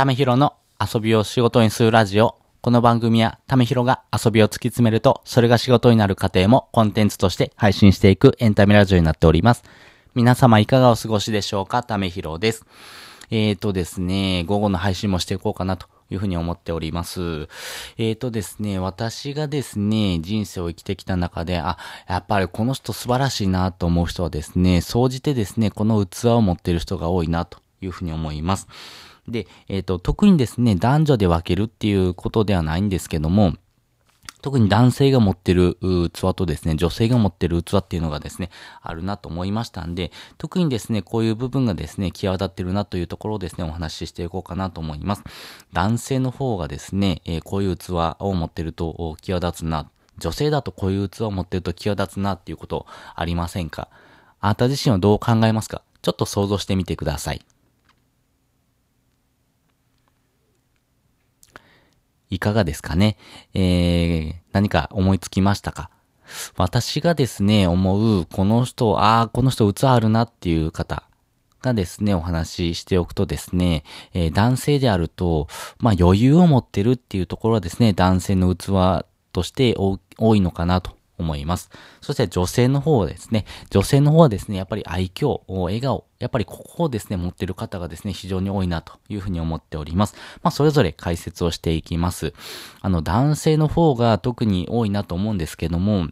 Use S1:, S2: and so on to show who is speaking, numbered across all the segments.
S1: ためひろの遊びを仕事にするラジオ。この番組は、ためひろが遊びを突き詰めると、それが仕事になる過程もコンテンツとして配信していくエンタメラジオになっております。皆様いかがお過ごしでしょうか？ためひろです。えーとですね、午後の配信もしていこうかなというふうに思っております。えーとですね、私がですね、人生を生きてきた中で、あ、やっぱりこの人素晴らしいなと思う人はですね、総じてですね、この器を持っている人が多いなというふうに思います。で、えっ、と、特にですね、男女で分けるっていうことではないんですけども、特に男性が持ってる器とですね、女性が持ってる器っていうのがですね、あるなと思いましたんで、特にですね、こういう部分がですね、際立ってるなというところをですね、お話ししていこうかなと思います。男性の方がですね、えーこういう器を持ってると際立つな。女性だとこういう器を持ってると際立つなっていうことありませんか？あなた自身はどう考えますか？ちょっと想像してみてください。いかがですかね？えー、何か思いつきましたか？私がですね、思う、この人、ああ、この人器あるなっていう方がですね、お話ししておくとですね、えー男性であると、まあ余裕を持ってるっていうところはですね、男性の器として多多いのかなと思います。そして女性の方ですね、女性の方はですね、やっぱり愛嬌、笑顔、やっぱりここをですね、持ってる方がですね、非常に多いなというふうに思っております。まあ、それぞれ解説をしていきます。あの、男性の方が特に多いなと思うんですけども、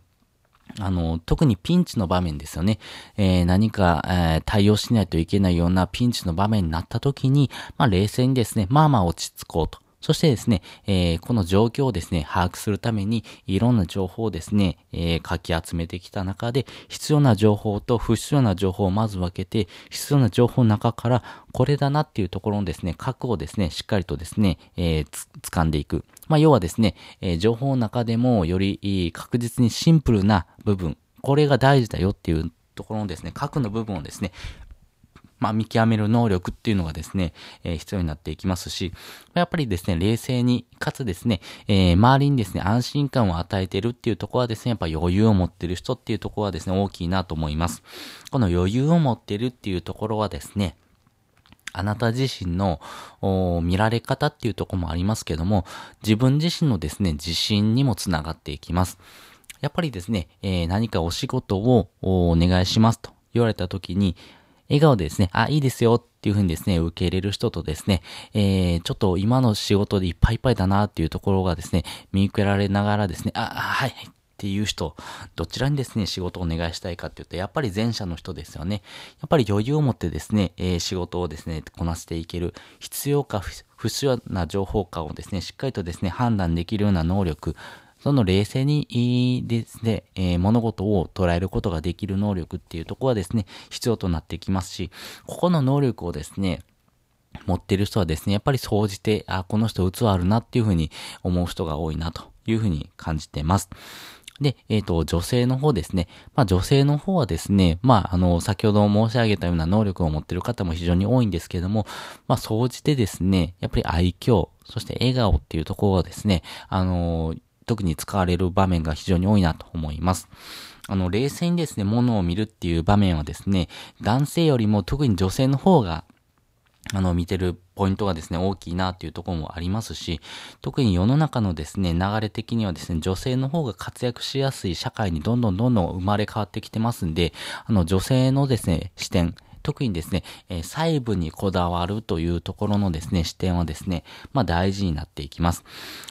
S1: あの、特にピンチの場面ですよね。えー何か、えー対応しないといけないようなピンチの場面になった時に、まあ、冷静にですね、まあまあ落ち着こうと。そしてですね、えーこの状況をですね、把握するために、いろんな情報をですね、えーかき集めてきた中で、必要な情報と不必要な情報をまず分けて、必要な情報の中から、これだなっていうところのですね、核をですね、しっかりとですね、えーつ、掴んでいく。まあ、要はですね、えー情報の中でもより確実にシンプルな部分、これが大事だよっていうところのですね、核の部分をですね、まあ、見極める能力っていうのがですね、えー必要になっていきますし、やっぱりですね、冷静に、かつですね、えー周りにですね、安心感を与えてるっていうところはですね、やっぱ余裕を持ってる人っていうところはですね、大きいなと思います。この余裕を持ってるっていうところはですね、あなた自身の見られ方っていうところもありますけども、自分自身のですね、自信にもつながっていきます。やっぱりですね、えー何かお仕事をお願いしますと言われた時に、笑顔でですね、あ、いいですよっていうふうにですね、受け入れる人とですね、えー、ちょっと今の仕事でいっぱいいっぱいだなっていうところがですね、見受けられながらですね、あ、はい、っていう人、どちらにですね、仕事をお願いしたいかっていうと、やっぱり前者の人ですよね。やっぱり余裕を持ってですね、えー仕事をですね、こなしていける、必要か不必要な情報かをですね、しっかりとですね、判断できるような能力、その冷静にですね、えー物事を捉えることができる能力っていうところはですね、必要となってきますし、ここの能力をですね、持ってる人はですね、やっぱり総じて、あ、この人器あるなっていうふうに思う人が多いなというふうに感じてます。で、えっ、と、女性の方ですね。まあ、女性の方はですね、まあ、あの、先ほど申し上げたような能力を持っている方も非常に多いんですけども、まあ、総じてですね、やっぱり愛嬌、そして笑顔っていうところはですね、あの、特に使われる場面が非常に多いなと思います。あの、冷静にですね、物を見るっていう場面はですね、男性よりも特に女性の方があの、見てるポイントがですね、大きいなっていうところもありますし、特に世の中のですね、流れ的にはですね、女性の方が活躍しやすい社会にどんどんどんどん生まれ変わってきてますんで、あの、女性のですね、視点、特にですね、えー細部にこだわるというところのですね、視点はですね、まあ大事になっていきます。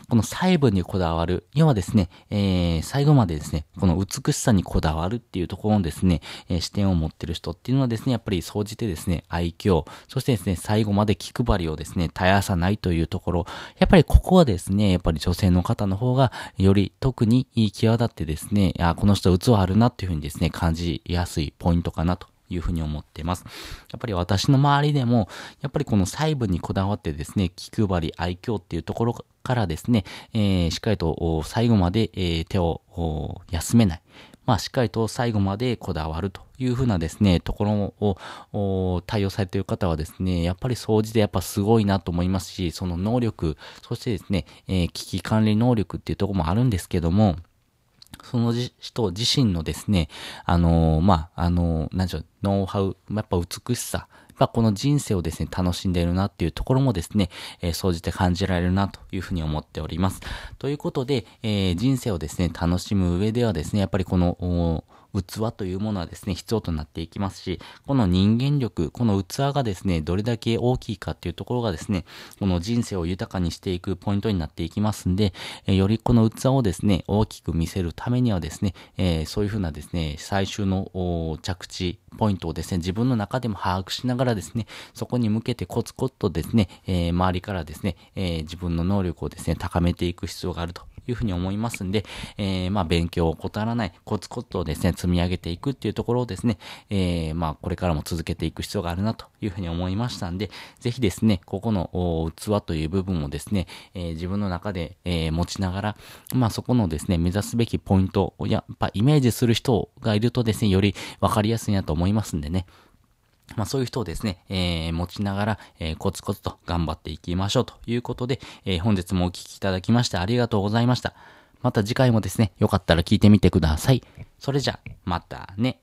S1: この細部にこだわる、要はですね、えー最後までですね、この美しさにこだわるっていうところのですね、えー視点を持ってる人っていうのはですね、やっぱり総じてですね、愛嬌、そしてですね、最後まで気配りをですね、絶やさないというところ、やっぱりここはですね、やっぱり女性の方の方が、より特に際立ってですね、あこの人器あるなっていうふうにですね、感じやすいポイントかなというふうに思ってます。やっぱり私の周りでも、やっぱりこの細部にこだわってですね、気配り、愛嬌っていうところからですね、えーしっかりと最後まで、えー手を休めない。まあ、しっかりと最後までこだわるというふうなですね、ところを対応されている方はですね、やっぱり掃除でやっぱすごいなと思いますし、その能力、そしてですね、えー危機管理能力っていうところもあるんですけども、その人自身のですね、あのーまあ、あのーなんでしょう、ノウハウ、やっぱ美しさっぱこの人生をですね、楽しんでいるなっていうところもですね、えー、総じて感じられるなというふうに思っております。ということで、えー、人生をですね、楽しむ上ではですね、やっぱりこの、器というものはですね、必要となっていきますし、この人間力、この器がですね、どれだけ大きいかっていうところがですね、この人生を豊かにしていくポイントになっていきますんで、えよりこの器をですね、大きく見せるためにはですね、えー、そういうふうなですね、最終の着地ポイントをですね、自分の中でも把握しながらですね、そこに向けてコツコツとですね、えー、周りからですね、えー、自分の能力をですね、高めていく必要があるというふうに思いますんで、えー、まあ、勉強を怠らない、コツコツとですね、積み上げていくっていうところをですね、えー、まあ、これからも続けていく必要があるなというふうに思いましたんで、ぜひですね、ここの器という部分をですね、えー、自分の中で、えー、持ちながら、まあ、そこのですね、目指すべきポイントをやっぱイメージする人がいるとですね、よりわかりやすいなと思いますんでね、まあそういう人をですね、えー、持ちながら、えー、コツコツと頑張っていきましょうということで、えー、本日もお聴きいただきましてありがとうございました。また次回もですね、よかったら聞いてみてください。それじゃ、またね。